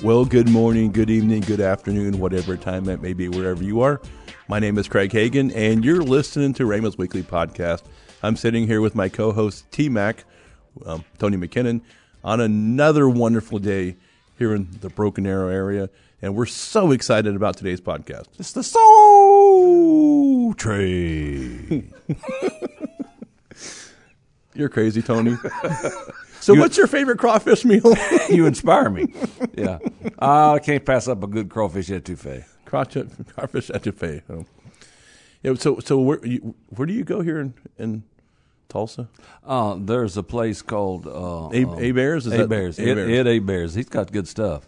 Well, good morning, good evening, good afternoon, whatever time it may be, wherever you are. My name is Craig Hagin, and you're listening to Rhema's Weekly Podcast. I'm sitting here with my co host, T Mac, um, Tony McKinnon, on another wonderful day here in the Broken Arrow area. And we're so excited about today's podcast. It's the Soul Train. You're crazy, Tony. so, what's your favorite crawfish meal? you inspire me. Yeah. Uh, I can't pass up a good crawfish etouffee. Crawfish, crawfish etouffee. Oh. Yeah, so, so where, you, where do you go here in, in Tulsa? Uh, there's a place called uh, A, um, a Bears. Is A Bears. Ed, A Bears. He's got good stuff.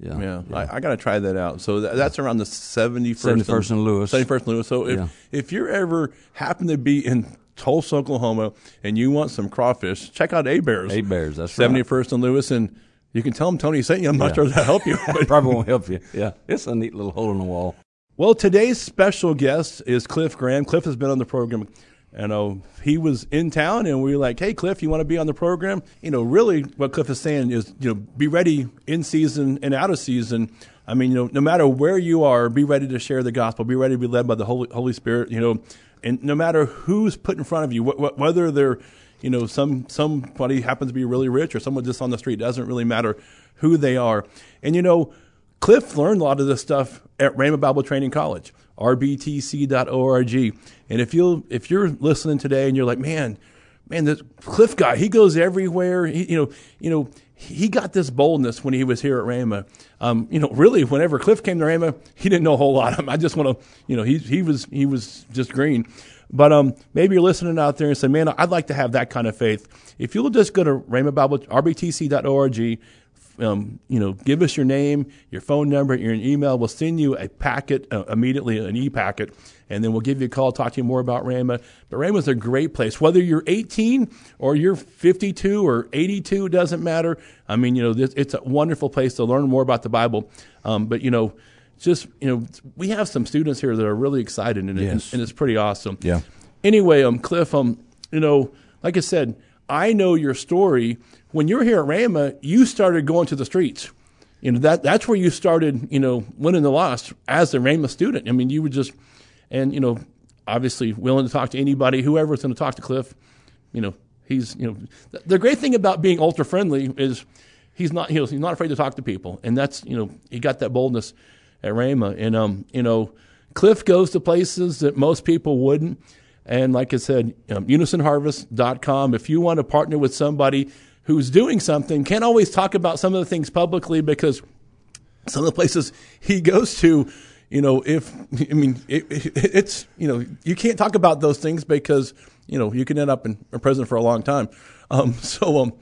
Yeah. Yeah, I, I got to try that out. So that, that's around the seventy first, 71st and Lewis. seventy first and Lewis. So if Yeah. if you're ever happen to be in Tulsa, Oklahoma, and you want some crawfish, check out A Bears. A Bears. That's seventy right. first and Lewis, and you can tell them Tony sent you. I'm not Yeah. sure that'll help you. Probably won't help you. Yeah. It's a neat little hole in the wall. Well, today's special guest is Cliff Graham. Cliff has been on the program. You oh, know, he was in town, and we were like, "Hey, Cliff, you want to be on the program?" You know, really, what Cliff is saying is, you know, be ready in season and out of season. I mean, you know, no matter where you are, be ready to share the gospel. Be ready to be led by the Holy Holy Spirit. You know, and no matter who's put in front of you, wh- wh- whether they're, you know, some somebody happens to be really rich or someone just on the street, doesn't really matter who they are. And you know, Cliff learned a lot of this stuff at Rhema Bible Training College, rbtc.org. And if you if you're listening today and you're like, man, man, this Cliff guy, he goes everywhere. He, you know, you know, he got this boldness when he was here at Rhema. Um, you know, really, whenever Cliff came to Rhema, he didn't know a whole lot. I just want to, you know, he he was he was just green. But um, maybe you're listening out there and say, man, I'd like to have that kind of faith. If you'll just go to Rhema Bible, rbtc.org, um, you know, give us your name, your phone number, your email. We'll send you a packet uh, immediately, an e-packet, and then we'll give you a call, talk to you more about Rhema. But Rhema's a great place. Whether you're 18 or you're 52 or 82, it doesn't matter. I mean, you know, this, it's a wonderful place to learn more about the Bible. Um, but you know, just you know, we have some students here that are really excited, and, Yes. and, and it's pretty awesome. Yeah. Anyway, um, Cliff, um, you know, like I said, I know your story. When you're here at Rhema, you started going to the streets. You know that that's where you started. You know, winning the loss as a Rhema student. I mean, you were just, and you know, obviously willing to talk to anybody, whoever's going to talk to Cliff. You know, he's you know, th- the great thing about being ultra friendly is he's not he's not afraid to talk to people, and that's you know he got that boldness at Rhema, and um you know, Cliff goes to places that most people wouldn't. And like I said, um, unisonharvest.com. If you want to partner with somebody who's doing something, can't always talk about some of the things publicly because some of the places he goes to, you know, if, I mean, it, it, it's, you know, you can't talk about those things because, you know, you can end up in, prison for a long time. Um, so, um,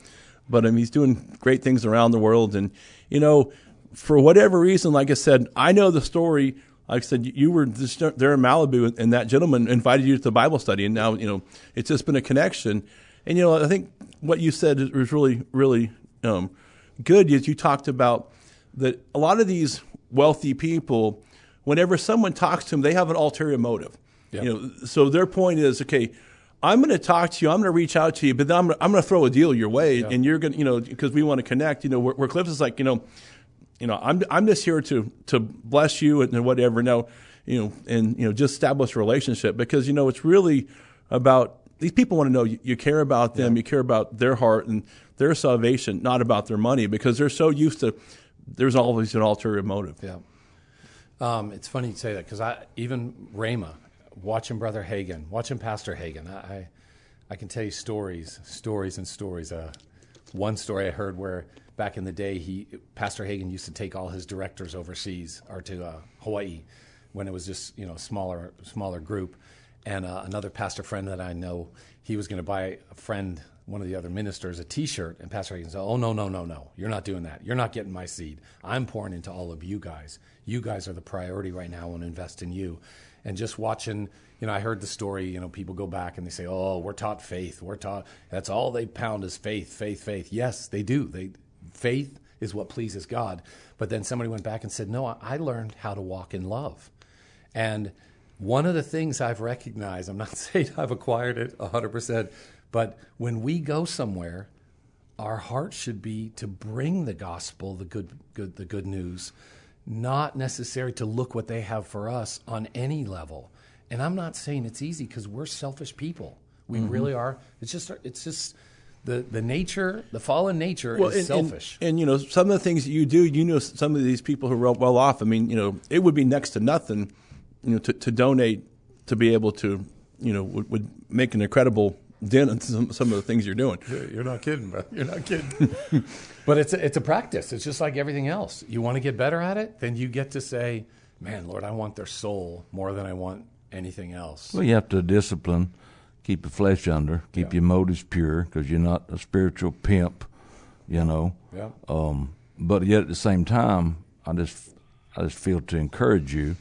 but I mean, he's doing great things around the world. And, you know, for whatever reason, like I said, I know the story. Like I said, you were there in Malibu, and that gentleman invited you to the Bible study, and now you know it's just been a connection. And you know, I think what you said was really, really um, good. Is you talked about that a lot of these wealthy people, whenever someone talks to them, they have an ulterior motive. You know, so their point is, okay, I'm going to talk to you, I'm going to reach out to you, but then I'm, I'm going to throw a deal your way, and you're going, to you know, because we want to connect. You know, where, where Cliff is like, you know, you know, I'm I'm just here to to bless you and whatever. No, you know, and you know, just establish a relationship because you know it's really about these people want to know you, you care about them, you care about their heart and their salvation, not about their money because they're so used to. There's always an ulterior motive. Yeah. Um, it's funny you say that because I even Rhema, watching Brother Hagin, watching Pastor Hagin, I, I I can tell you stories, stories and stories. Uh, one story I heard where back in the day, he Pastor Hagin used to take all his directors overseas or to uh, Hawaii when it was just you know smaller smaller group. And uh, another pastor friend that I know, he was going to buy a friend, one of the other ministers, a T-shirt, and Pastor Hagin said, "Oh no, no, no, no! You're not doing that. You're not getting my seed. I'm pouring into all of you guys. You guys are the priority right now. To invest in you." And just watching, you know, I heard the story. You know, people go back and they say, "Oh, we're taught faith. We're taught that's all they pound is faith, faith, faith." Yes, they do. They faith is what pleases God. But then somebody went back and said, "No, I I learned how to walk in love." And one of the things I've recognized, I'm not saying I've acquired it 100%, but when we go somewhere, our heart should be to bring the gospel, the good, good, the good news, not necessary to look what they have for us on any level. And I'm not saying it's easy because we're selfish people. We Mm-hmm. really are. It's just, it's just the the nature, the fallen nature Well, is and, selfish. And, and, you know, some of the things that you do, you know, some of these people who are well, well off. I mean, you know, it would be next to nothing, you know, to, to donate to be able to, you know, would, would make an incredible dent in some, some of the things you're doing. You're not kidding, bro. You're not kidding. but it's a, it's a practice. It's just like everything else. You want to get better at it, then you get to say, "Man, Lord, I want their soul more than I want anything else." Well, you have to discipline, keep the flesh under, keep Yeah. your motives pure, because you're not a spiritual pimp, you know. Yeah. Um, but yet at the same time, I just I just feel to encourage you.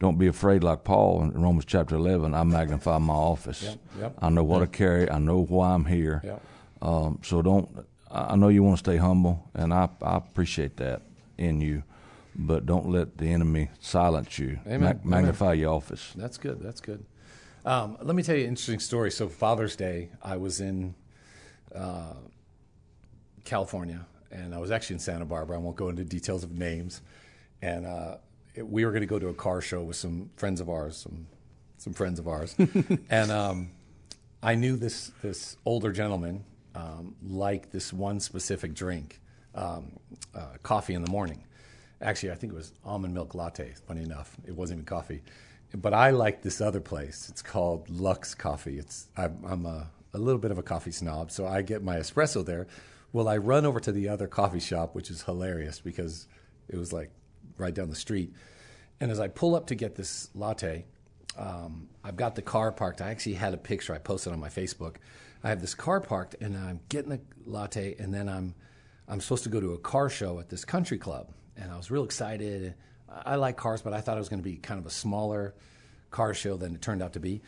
Don't be afraid, like Paul in Romans chapter eleven. I magnify my office. Yep, yep. I know what I carry. I know why I'm here. Yep. Um, so don't. I know you want to stay humble, and I I appreciate that in you, but don't let the enemy silence you. Amen. Ma- Amen. magnify your office. That's good. That's good. Um, let me tell you an interesting story. So Father's Day, I was in uh, California, and I was actually in Santa Barbara. I won't go into details of names. And uh, we were going to go to a car show with some friends of ours, some some friends of ours, and um, I knew this this older gentleman um, liked this one specific drink, um, uh, coffee in the morning. Actually, I think it was almond milk latte. Funny enough, it wasn't even coffee. But I liked this other place. It's called Lux Coffee. It's I'm, I'm a, a little bit of a coffee snob, so I get my espresso there. Well, I run over to the other coffee shop, which is hilarious because it was like right down the street. And as I pull up to get this latte, um, I've got the car parked. I actually had a picture I posted on my Facebook. I have this car parked, and I'm getting the latte, and then I'm I'm supposed to go to a car show at this country club, and I was real excited. I I like cars, but I thought it was going to be kind of a smaller car show than it turned out to be.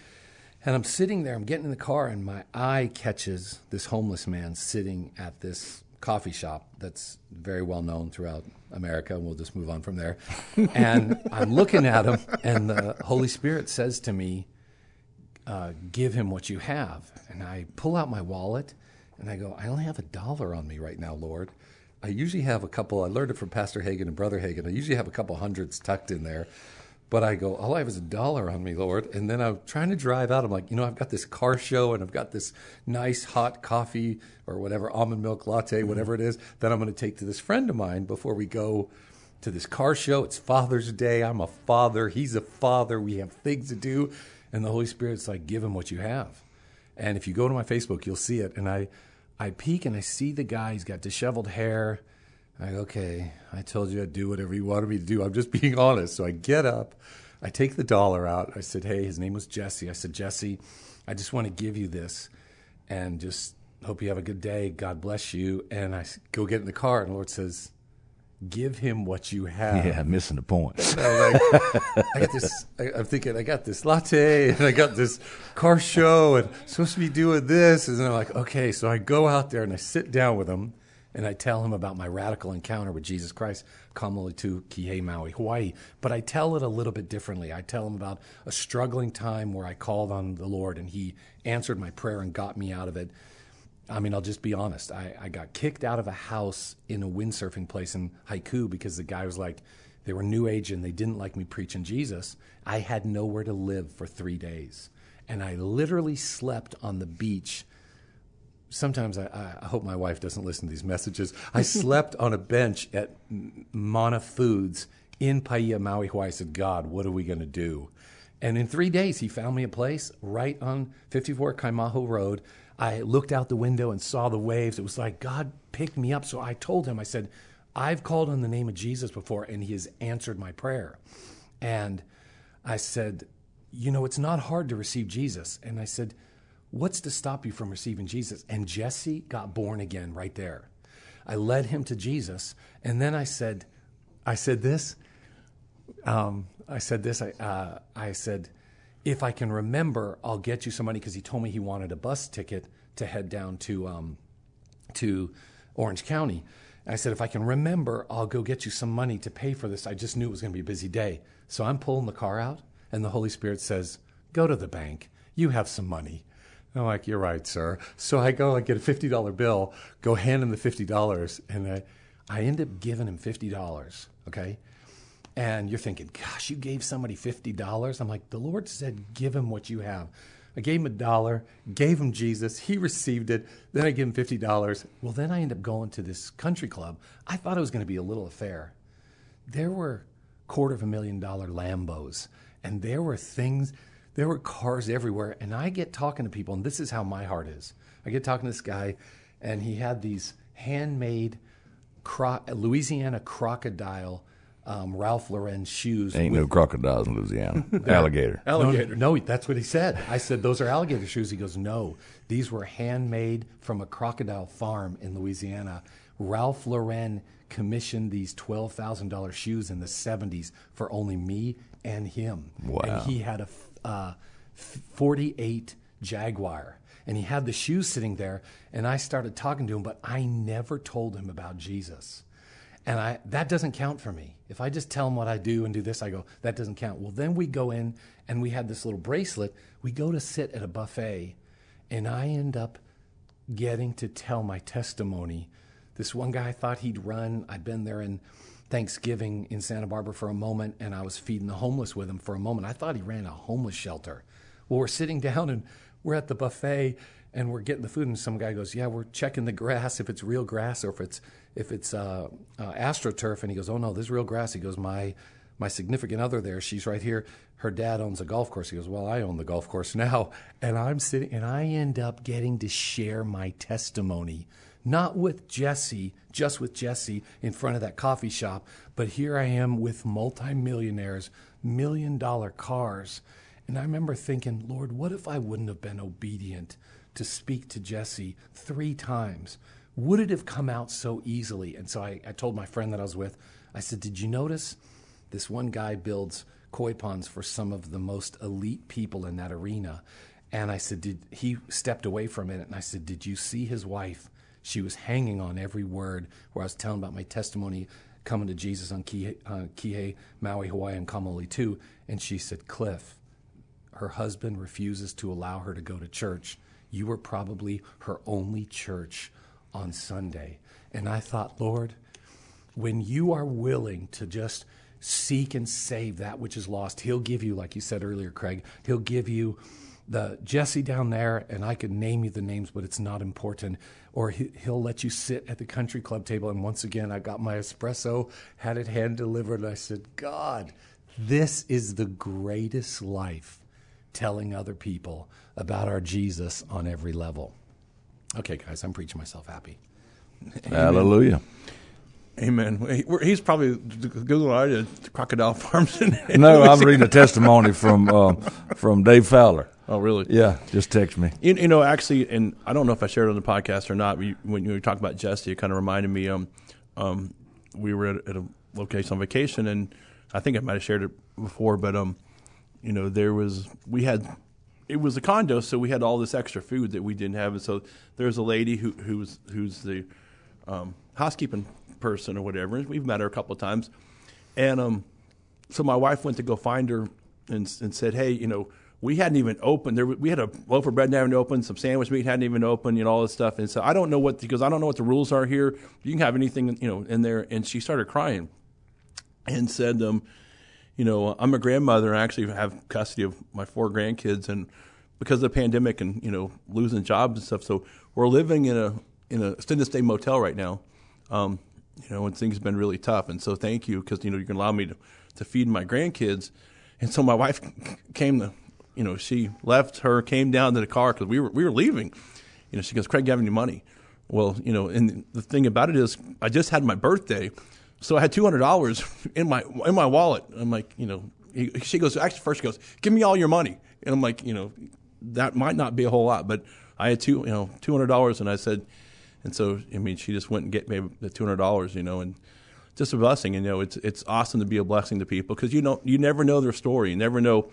And I'm sitting there, I'm getting in the car, and my eye catches this homeless man sitting at this coffee shop that's very well known throughout America. And we'll just move on from there. and I'm looking at him, and the Holy Spirit says to me, uh, Give him what you have. And I pull out my wallet, and I go, I only have a dollar on me right now, Lord. I usually have a couple, I learned it from Pastor Hagin and Brother Hagin. I usually have a couple hundreds tucked in there. But I go, all I have is a dollar on me, Lord. And then I'm trying to drive out. I'm like, you know, I've got this car show and I've got this nice hot coffee or whatever, almond milk latte, mm-hmm. whatever it is, that I'm going to take to this friend of mine before we go to this car show. It's Father's Day. I'm a father. He's a father. We have things to do. And the Holy Spirit's like, give him what you have. And if you go to my Facebook, you'll see it. And I, I peek and I see the guy. He's got disheveled hair. I go, okay, I told you I'd do whatever you wanted me to do. I'm just being honest. So I get up, I take the dollar out. I said, hey, his name was Jesse. I said, Jesse, I just want to give you this and just hope you have a good day. God bless you. And I go get in the car, and the Lord says, give him what you have. Yeah, missing the point. Was like, I got this. I, I'm thinking, I got this latte, and I got this car show, and supposed to be doing this. And I'm like, okay. So I go out there and I sit down with him, and I tell him about my radical encounter with Jesus Christ, Kamaole to Kihei Maui, Hawaii. But I tell it a little bit differently. I tell him about a struggling time where I called on the Lord, and He answered my prayer and got me out of it. I mean, I'll just be honest. I, I got kicked out of a house in a windsurfing place in Haiku because the guy was like, they were new age and they didn't like me preaching Jesus. I had nowhere to live for three days. And I literally slept on the beach. Sometimes I, I hope my wife doesn't listen to these messages. I slept on a bench at Mana Foods in Paia, Maui, Hawaii. I said, God, what are we going to do? And in three days, he found me a place right on 54 Kaimaho Road. I looked out the window and saw the waves. It was like God picked me up. So I told him, I said, I've called on the name of Jesus before, and he has answered my prayer. And I said, You know, it's not hard to receive Jesus. And I said, What's to stop you from receiving Jesus? And Jesse got born again right there. I led him to Jesus. And then I said, I said this. Um, I said this. I, uh, I said, if I can remember, I'll get you some money because he told me he wanted a bus ticket to head down to um, to Orange County. I said, if I can remember, I'll go get you some money to pay for this. I just knew it was going to be a busy day. So I'm pulling the car out, and the Holy Spirit says, Go to the bank. You have some money. I'm like, you're right, sir. So I go and get a fifty dollar bill, go hand him the fifty dollars, and I, I end up giving him fifty dollars. Okay, and you're thinking, gosh, you gave somebody fifty dollars. I'm like, the Lord said, give him what you have. I gave him a dollar, gave him Jesus. He received it. Then I give him fifty dollars. Well, then I end up going to this country club. I thought it was going to be a little affair. There were quarter of a million dollar Lambos, and there were things there were cars everywhere. And I get talking to people, and this is how my heart is. I get talking to this guy, and he had these handmade cro- Louisiana crocodile um, Ralph Lauren shoes. Ain't with- no crocodiles in Louisiana. Alligator. Alligator. no, no, that's what he said. I said, Those are alligator shoes. He goes, No, these were handmade from a crocodile farm in Louisiana. Ralph Lauren commissioned these $12,000 shoes in the 70s for only me and him. Wow. And he had a f- uh, 48 Jaguar. And he had the shoes sitting there. And I started talking to him, but I never told him about Jesus. And I, that doesn't count for me. If I just tell him what I do and do this, I go, that doesn't count. Well, then we go in and we had this little bracelet. We go to sit at a buffet, and I end up getting to tell my testimony. This one guy thought he'd run. I'd been there in Thanksgiving in Santa Barbara for a moment, and I was feeding the homeless with him for a moment. I thought he ran a homeless shelter. Well, we're sitting down and we're at the buffet and we're getting the food, and some guy goes, "Yeah, we're checking the grass if it's real grass or if it's if it's uh, uh, astroturf." And he goes, "Oh no, this is real grass." He goes, "My my significant other there, she's right here. Her dad owns a golf course." He goes, "Well, I own the golf course now," and I'm sitting and I end up getting to share my testimony. Not with Jesse, just with Jesse in front of that coffee shop, but here I am with multimillionaires, million dollar cars. And I remember thinking, Lord, what if I wouldn't have been obedient to speak to Jesse three times? Would it have come out so easily? And so I, I told my friend that I was with, I said, Did you notice this one guy builds koi ponds for some of the most elite people in that arena? And I said, Did he stepped away for a minute and I said, Did you see his wife? She was hanging on every word where I was telling about my testimony coming to Jesus on Kihei, uh, Kihei Maui, Hawaii, and Kamaole too. And she said, Cliff, her husband refuses to allow her to go to church. You were probably her only church on Sunday. And I thought, Lord, when you are willing to just seek and save that which is lost, He'll give you, like you said earlier, Craig, He'll give you the Jesse down there, and I could name you the names, but it's not important. Or he, he'll let you sit at the country club table. And once again, I got my espresso, had it hand delivered, and I said, God, this is the greatest life telling other people about our Jesus on every level. Okay, guys, I'm preaching myself happy. Hallelujah. Amen. He's probably Google idea crocodile farms. In, No, I'm reading a testimony from uh, from Dave Fowler. Oh, really? Yeah, just text me. You, you know, actually, and I don't know if I shared it on the podcast or not. But you, when you were talking about Jesse, it kind of reminded me. Um, um, we were at, at a location on vacation, and I think I might have shared it before. But um, you know, there was we had it was a condo, so we had all this extra food that we didn't have, and so there's a lady who who's who's the um, housekeeping person or whatever. and We've met her a couple of times, and um, so my wife went to go find her and, and said, "Hey, you know, we hadn't even opened. There, we had a loaf of bread hadn't opened, some sandwich meat hadn't even opened, you know, all this stuff." And so I don't know what because I don't know what the rules are here. You can have anything, you know, in there. And she started crying and said, um, "You know, I'm a grandmother. I actually have custody of my four grandkids, and because of the pandemic and you know losing jobs and stuff, so we're living in a in a extended stay motel right now." Um, you know, and things have been really tough. And so thank you because, you know, you can allow me to, to feed my grandkids. And so my wife came to, you know, she left her, came down to the car because we were, we were leaving. You know, she goes, Craig, you have any money? Well, you know, and the thing about it is I just had my birthday. So I had $200 in my, in my wallet. I'm like, you know, he, she goes, actually first she goes, give me all your money. And I'm like, you know, that might not be a whole lot, but I had two, you know, $200 and I said, and so, I mean, she just went and get me the two hundred dollars, you know, and just a blessing. You know, it's it's awesome to be a blessing to people because you don't you never know their story, you never know,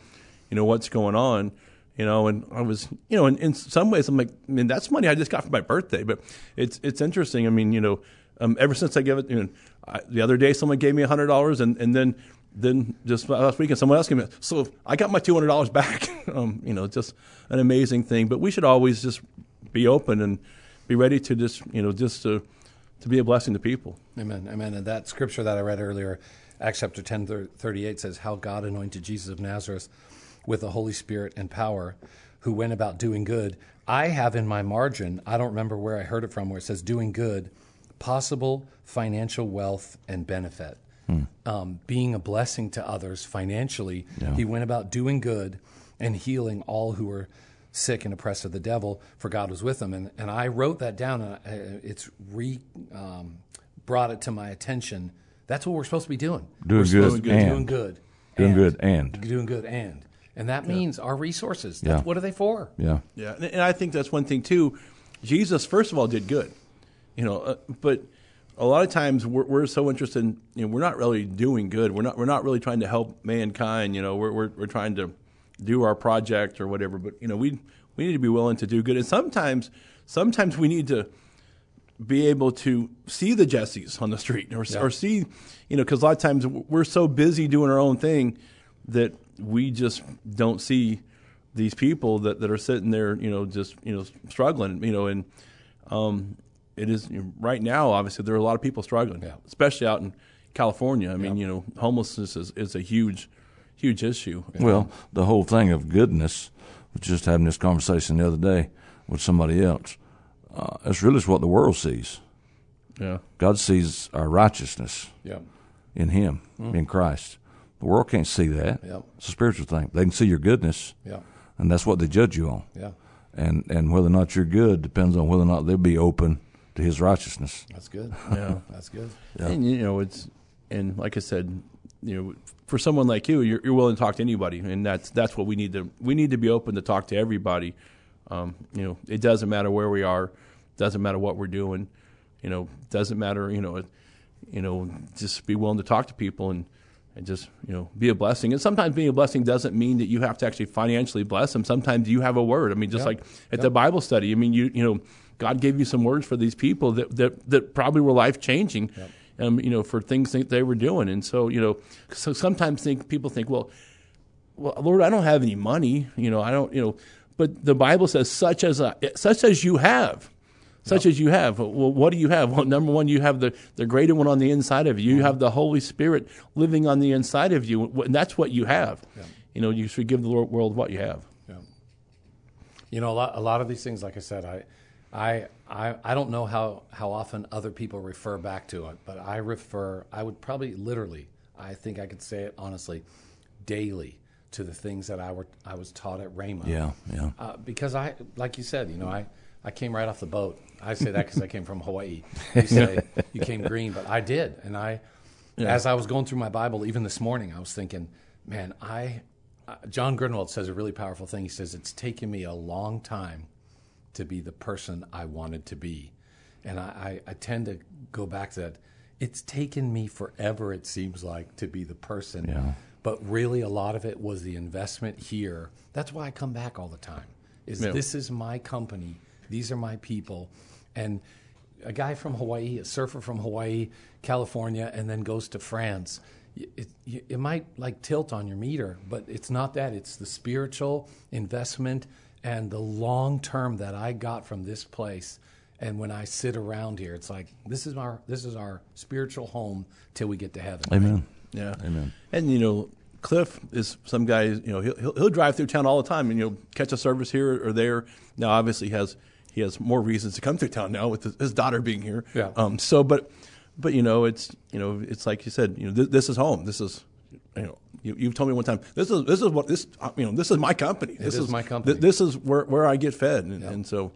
you know, what's going on, you know. And I was, you know, in, in some ways, I'm like, I mean, that's money I just got for my birthday, but it's it's interesting. I mean, you know, um, ever since I gave it, you know, I, the other day someone gave me hundred dollars, and and then then just last weekend, someone else came in. So I got my two hundred dollars back. um, you know, just an amazing thing. But we should always just be open and be ready to just you know just to to be a blessing to people. Amen. Amen. And that scripture that I read earlier, Acts chapter 10, 38 says, How God anointed Jesus of Nazareth with the Holy Spirit and power, who went about doing good. I have in my margin, I don't remember where I heard it from, where it says doing good, possible financial wealth and benefit. Um, being a blessing to others financially, Yeah. he went about doing good and healing all who were sick and oppressed of the devil, for God was with him. And, and I wrote that down, and I, it's re um, brought it to my attention. That's what we're supposed to be doing. Doing we're good to be and- doing good, Doing and- good and. doing good, and and that means our resources. That's, Yeah. What are they for? Yeah. Yeah, and, and I think that's one thing too. Jesus, first of all, did good, you know, uh, but a lot of times we're, we're so interested in, you know, we're not really doing good. We're not, we're not really trying to help mankind. You know, we're, we're, we're trying to do our project or whatever. But you know, we we need to be willing to do good, and sometimes, sometimes we need to be able to see the Jessies on the street or, or see, you know, because a lot of times we're so busy doing our own thing that we just don't see these people that, that are sitting there, you know, just, you know, struggling, you know, and um, it is you know, right now, obviously, there are a lot of people struggling, Yeah. especially out in California. I mean, you know, homelessness is, is a huge, huge issue. Well, the whole thing of goodness, was just having this conversation the other day with somebody else. Uh, it's really what the world sees. Yeah. God sees our righteousness Yeah. in Him, in Christ. The world can't see that. Yep. It's a spiritual thing. They can see your goodness, Yeah. and that's what they judge you on. Yeah. And and whether or not you're good depends on whether or not they'll be open to His righteousness. That's good. Yeah. That's good. And you know, it's and like I said, you know, for someone like you, you're, you're willing to talk to anybody, and that's that's what we need to we need to be open to talk to everybody. Um, you know, it doesn't matter where we are, doesn't matter what we're doing, you know, doesn't matter. You know, you know, just be willing to talk to people and and just you know be a blessing. And sometimes being a blessing doesn't mean that you have to actually financially bless them. Sometimes you have a word. I mean, just Yeah. like at the Bible study. I mean, you you know, God gave you some words for these people that that, that probably were life changing. Um, you know, for things that they were doing, and so you know, so sometimes think people think, well, well, Lord, I don't have any money. You know, I don't. You know, but the Bible says, such as a, such as you have, such as you have. Well, what do you have? Well, number one, you have the the greater one on the inside of you. You have the Holy Spirit living on the inside of you, and that's what you have. You know, you should give the world what you have. Yeah. You know, a lot, a lot of these things, like I said, I, I, I, I don't know how, how often other people refer back to it, but I refer, I would probably literally, I think I could say it honestly, daily to the things that I were, I was taught at Rhema. Yeah, yeah. Uh, because I, like you said, you know, I, I came right off the boat. I say that because I came from Hawaii. You say you came green, but I did, and I, as I was going through my Bible, even this morning, I was thinking, man, I, uh, John Grunwald says a really powerful thing. He says it's taken me a long time to be the person I wanted to be, and I, I, I tend to go back to that. It's taken me forever. It seems like to be the person. Yeah. But really, a lot of it was the investment here. That's why I come back all the time. Is Yeah. this is my company? These are my people, and a guy from Hawaii, a surfer from Hawaii, California, and then goes to France. It, it, it might like tilt on your meter, but it's not that. It's the spiritual investment and the long term that I got from this place. And when I sit around here, it's like this is our this is our spiritual home till we get to heaven. Amen. Yeah. Amen. And you know, Cliff is some guy. You know, he'll, he'll he'll drive through town all the time, and you'll catch a service here or there. Now, obviously, he has he has more reasons to come through town now with his, his daughter being here. Yeah. Um. So, but but you know, it's you know, it's like you said. You know, this, this is home. This is you know. You, you've told me one time. This is this is what this uh, you know. This is my company. This is my company. th- this is where where I get fed, and, and so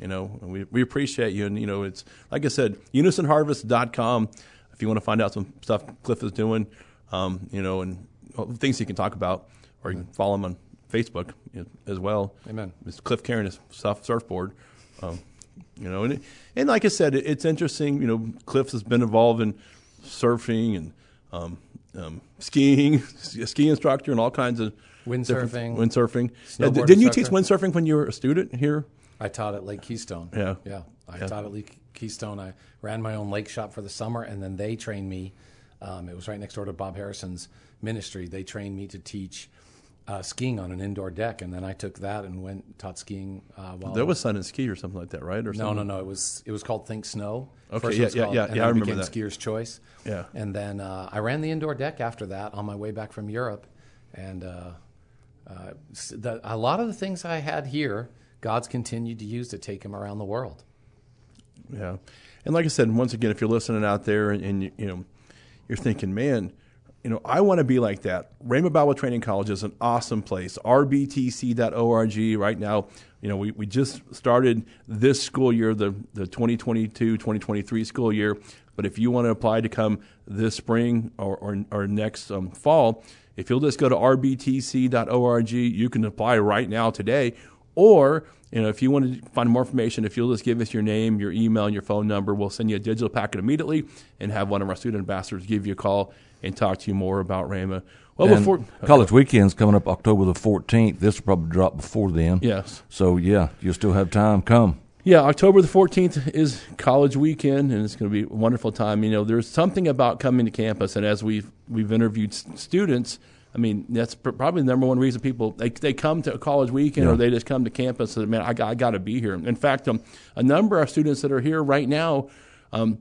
you know we, we appreciate you and you know it's like i said unisonharvest.com if you want to find out some stuff cliff is doing um, you know and well, things he can talk about or you can follow him on facebook as well Amen. it's cliff carrying his stuff surfboard um, you know and, and like i said it, it's interesting you know cliff has been involved in surfing and um, um, skiing a ski instructor and all kinds of Windsurfing, windsurfing Yeah, didn't you teach windsurfing when you were a student here I taught at Lake Keystone. Yeah. yeah. I Yeah. taught at Lake Keystone. I ran my own lake shop for the summer, and then they trained me Um, it was right next door to Bob Harrison's ministry. They trained me to teach uh, skiing on an indoor deck, and then I took that and went taught skiing. Uh, while There was Sun and Ski or something like that, right? Or no, something? no, no. It was it was called Think Snow. Okay, First yeah, yeah, called- yeah, and yeah, I it remember that. Skier's Choice. Yeah. And then uh, I ran the indoor deck after that on my way back from Europe, and uh, uh, the, a lot of the things I had here, God's continued to use to take him around the world. Yeah, and like I said, once again, if you're listening out there and, and you, you know you're thinking, man, you know, I want to be like that. Rhema Bible Training College is an awesome place. rbtc.org. Right now, you know, we, we just started this school year, the the 2022-2023 school year. But if you want to apply to come this spring or or, or next um, fall, if you'll just go to rbtc.org, you can apply right now today. Or, you know, if you want to find more information, if you'll just give us your name, your email, and your phone number, we'll send you a digital packet immediately and have one of our student ambassadors give you a call and talk to you more about Rhema. Well, And before college weekend's coming up October the 14th. This will probably drop before then. yes, So, yeah, you'll still have time. Come. yeah, October the fourteenth is college weekend, and it's going to be a wonderful time. You know, there's something about coming to campus, and as we've we've interviewed students. I mean, that's pr- probably the number one reason people they they come to a college weekend Yeah. or they just come to campus and man, I got, I got to be here. In fact, um, a number of students that are here right now um,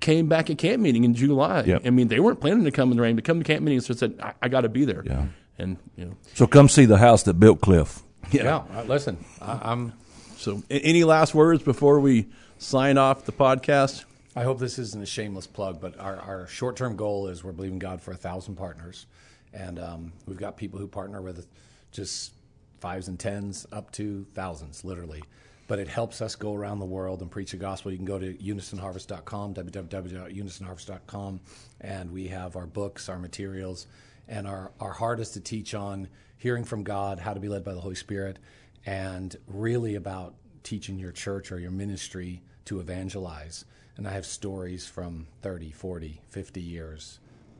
came back at camp meeting in July. Yep. I mean, they weren't planning to come in the rain, but come to camp meeting and so said, I, I got to be there. Yeah. And you know, So, come see the house that built Cliff. Yeah. uh, listen, I, I'm. so any last words before we sign off the podcast? I hope this isn't a shameless plug, but our, our short term goal is we're believing God for a thousand partners, and um, we've got people who partner with just fives and tens up to thousands, literally. But it helps us go around the world and preach the gospel. You can go to unisonharvest.com, www.unisonharvest.com, and we have our books, our materials, and our, our heart is to teach on hearing from God, how to be led by the Holy Spirit, and really about teaching your church or your ministry to evangelize. And I have stories from 30, 40, 50 years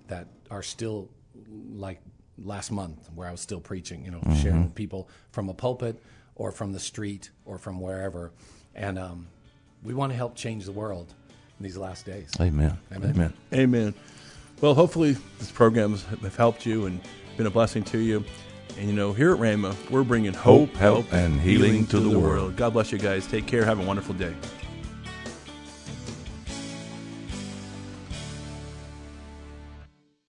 that are still like last month where I was still preaching, you know, sharing with people from a pulpit or from the street or from wherever. And um, we want to help change the world in these last days. Amen. Amen. Amen. Amen. Well, hopefully this programs have helped you and been a blessing to you. And you know, here at Rhema, we're bringing hope, Hope, help, and healing to the world. God bless you guys. Take care. Have a wonderful day.